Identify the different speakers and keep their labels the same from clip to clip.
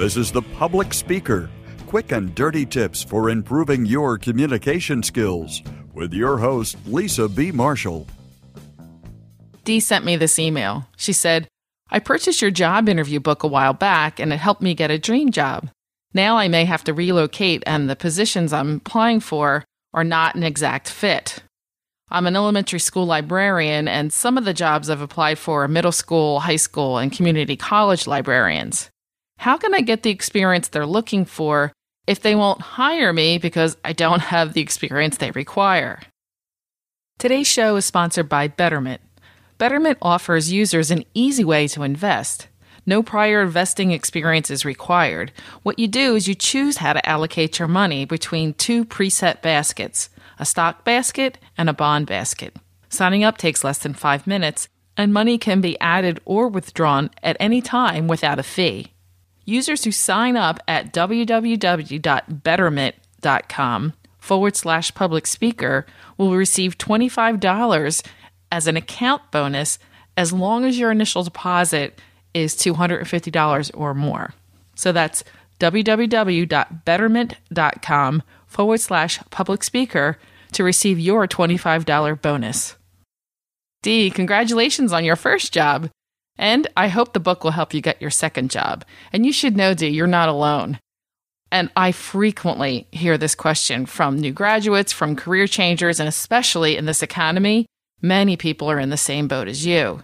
Speaker 1: This is The Public Speaker quick and dirty tips for improving your communication skills with your host, Lisa B. Marshall.
Speaker 2: Dee sent me this email. She said, I purchased your job interview book a while back and it helped me get a dream job. Now I may have to relocate and the positions I'm applying for are not an exact fit. I'm an elementary school librarian, and some of the jobs I've applied for are middle school, high school, and community college librarians. How can I get the experience they're looking for if they won't hire me because I don't have the experience they require. Today's show is sponsored by Betterment. Betterment offers users an easy way to invest. No prior investing experience is required. What you do is you choose how to allocate your money between two preset baskets a stock basket and a bond basket. Signing up takes less than five minutes, and money can be added or withdrawn at any time without a fee. Users who sign up at www.betterment.com forward slash public speaker will receive $25 as an account bonus as long as your initial deposit is $250 or more. So that's www.betterment.com forward slash public speaker to receive your $25 bonus. Dee, congratulations on your first job. And I hope the book will help you get your second job. And you should know, Dee, you're not alone. And I frequently hear this question from new graduates, from career changers, and especially in this economy, many people are in the same boat as you.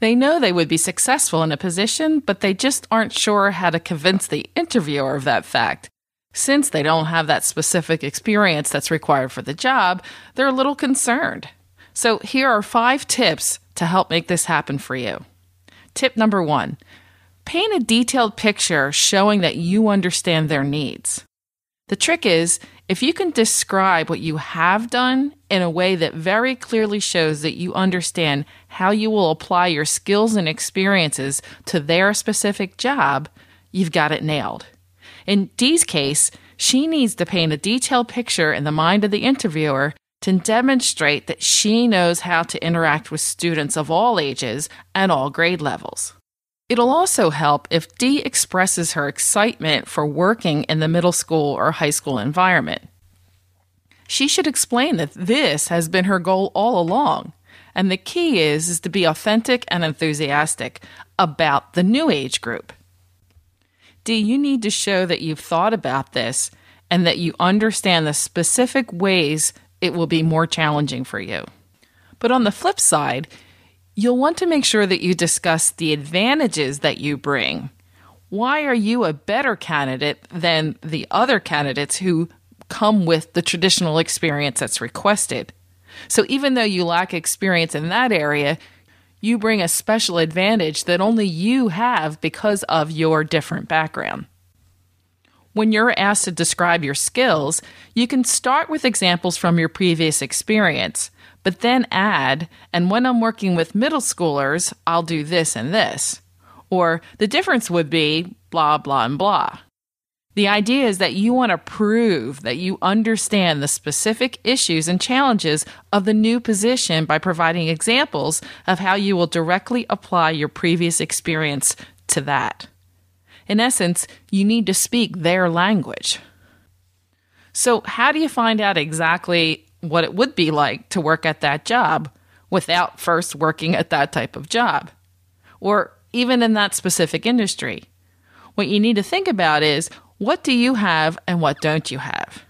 Speaker 2: They know they would be successful in a position, but they just aren't sure how to convince the interviewer of that fact. Since they don't have that specific experience that's required for the job, they're a little concerned. So here are five tips to help make this happen for you. Tip number one paint a detailed picture showing that you understand their needs. The trick is if you can describe what you have done in a way that very clearly shows that you understand how you will apply your skills and experiences to their specific job, you've got it nailed. In Dee's case, she needs to paint a detailed picture in the mind of the interviewer to demonstrate that she knows how to interact with students of all ages and all grade levels. It'll also help if Dee expresses her excitement for working in the middle school or high school environment. She should explain that this has been her goal all along, and the key is, is to be authentic and enthusiastic about the new age group. Dee, you need to show that you've thought about this and that you understand the specific ways it will be more challenging for you. But on the flip side, you'll want to make sure that you discuss the advantages that you bring. Why are you a better candidate than the other candidates who come with the traditional experience that's requested? So even though you lack experience in that area, you bring a special advantage that only you have because of your different background. When you're asked to describe your skills, you can start with examples from your previous experience, but then add, and when I'm working with middle schoolers, I'll do this and this. Or the difference would be blah, blah, and blah. The idea is that you want to prove that you understand the specific issues and challenges of the new position by providing examples of how you will directly apply your previous experience to that. In essence, you need to speak their language. So, how do you find out exactly what it would be like to work at that job without first working at that type of job? Or even in that specific industry? What you need to think about is what do you have and what don't you have?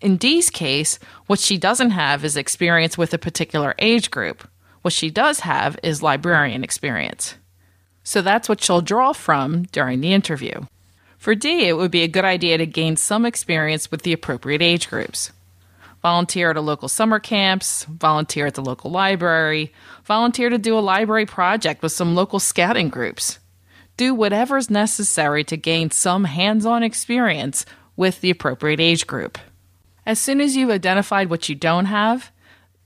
Speaker 2: In Dee's case, what she doesn't have is experience with a particular age group. What she does have is librarian experience. So that's what she'll draw from during the interview. For Dee, it would be a good idea to gain some experience with the appropriate age groups. Volunteer at a local summer camps, volunteer at the local library, volunteer to do a library project with some local scouting groups. Do whatever's necessary to gain some hands on experience with the appropriate age group. As soon as you've identified what you don't have,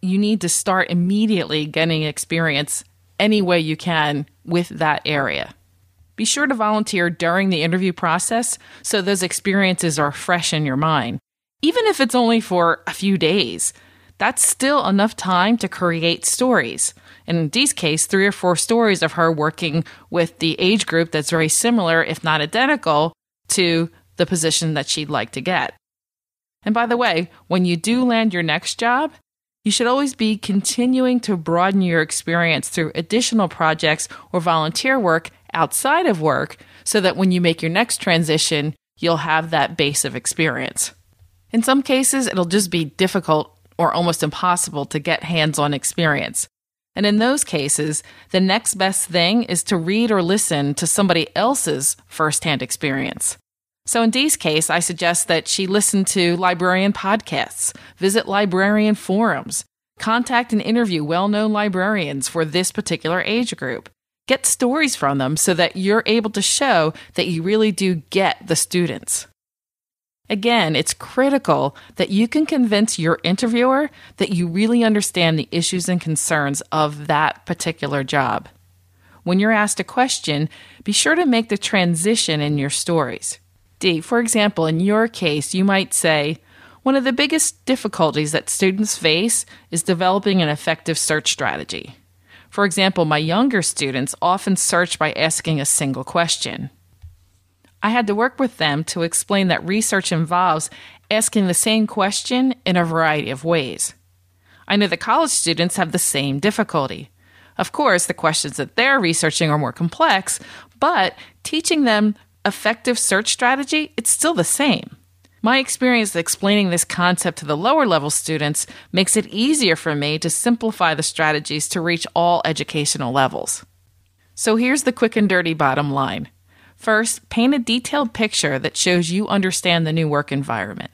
Speaker 2: you need to start immediately getting experience any way you can with that area. Be sure to volunteer during the interview process so those experiences are fresh in your mind. Even if it's only for a few days, that's still enough time to create stories. And In Dee's case, three or four stories of her working with the age group that's very similar, if not identical, to the position that she'd like to get. And by the way, when you do land your next job, you should always be continuing to broaden your experience through additional projects or volunteer work outside of work so that when you make your next transition, you'll have that base of experience. In some cases, it'll just be difficult or almost impossible to get hands on experience. And in those cases, the next best thing is to read or listen to somebody else's firsthand experience. So, in Dee's case, I suggest that she listen to librarian podcasts, visit librarian forums, contact and interview well known librarians for this particular age group. Get stories from them so that you're able to show that you really do get the students. Again, it's critical that you can convince your interviewer that you really understand the issues and concerns of that particular job. When you're asked a question, be sure to make the transition in your stories. For example, in your case, you might say, one of the biggest difficulties that students face is developing an effective search strategy. For example, my younger students often search by asking a single question. I had to work with them to explain that research involves asking the same question in a variety of ways. I know that college students have the same difficulty. Of course, the questions that they're researching are more complex, but teaching them effective search strategy, it's still the same. My experience explaining this concept to the lower level students makes it easier for me to simplify the strategies to reach all educational levels. So here's the quick and dirty bottom line. First, paint a detailed picture that shows you understand the new work environment.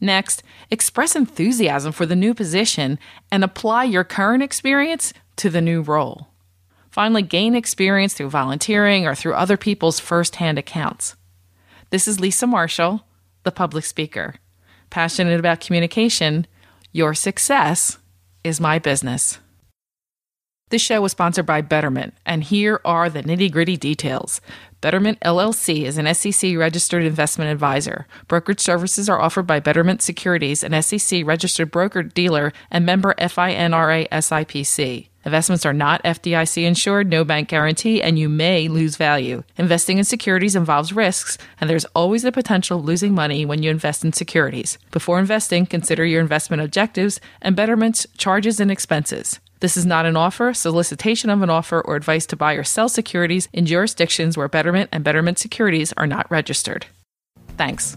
Speaker 2: Next, express enthusiasm for the new position and apply your current experience to the new role. Finally, gain experience through volunteering or through other people's firsthand accounts. This is Lisa Marshall, the public speaker. Passionate about communication, your success is my business. This show was sponsored by Betterment, and here are the nitty gritty details. Betterment LLC is an SEC registered investment advisor. Brokerage services are offered by Betterment Securities, an SEC registered broker dealer and member FINRA SIPC. Investments are not FDIC insured, no bank guarantee, and you may lose value. Investing in securities involves risks, and there's always the potential of losing money when you invest in securities. Before investing, consider your investment objectives and Betterment's charges and expenses. This is not an offer, solicitation of an offer, or advice to buy or sell securities in jurisdictions where Betterment and Betterment securities are not registered. Thanks.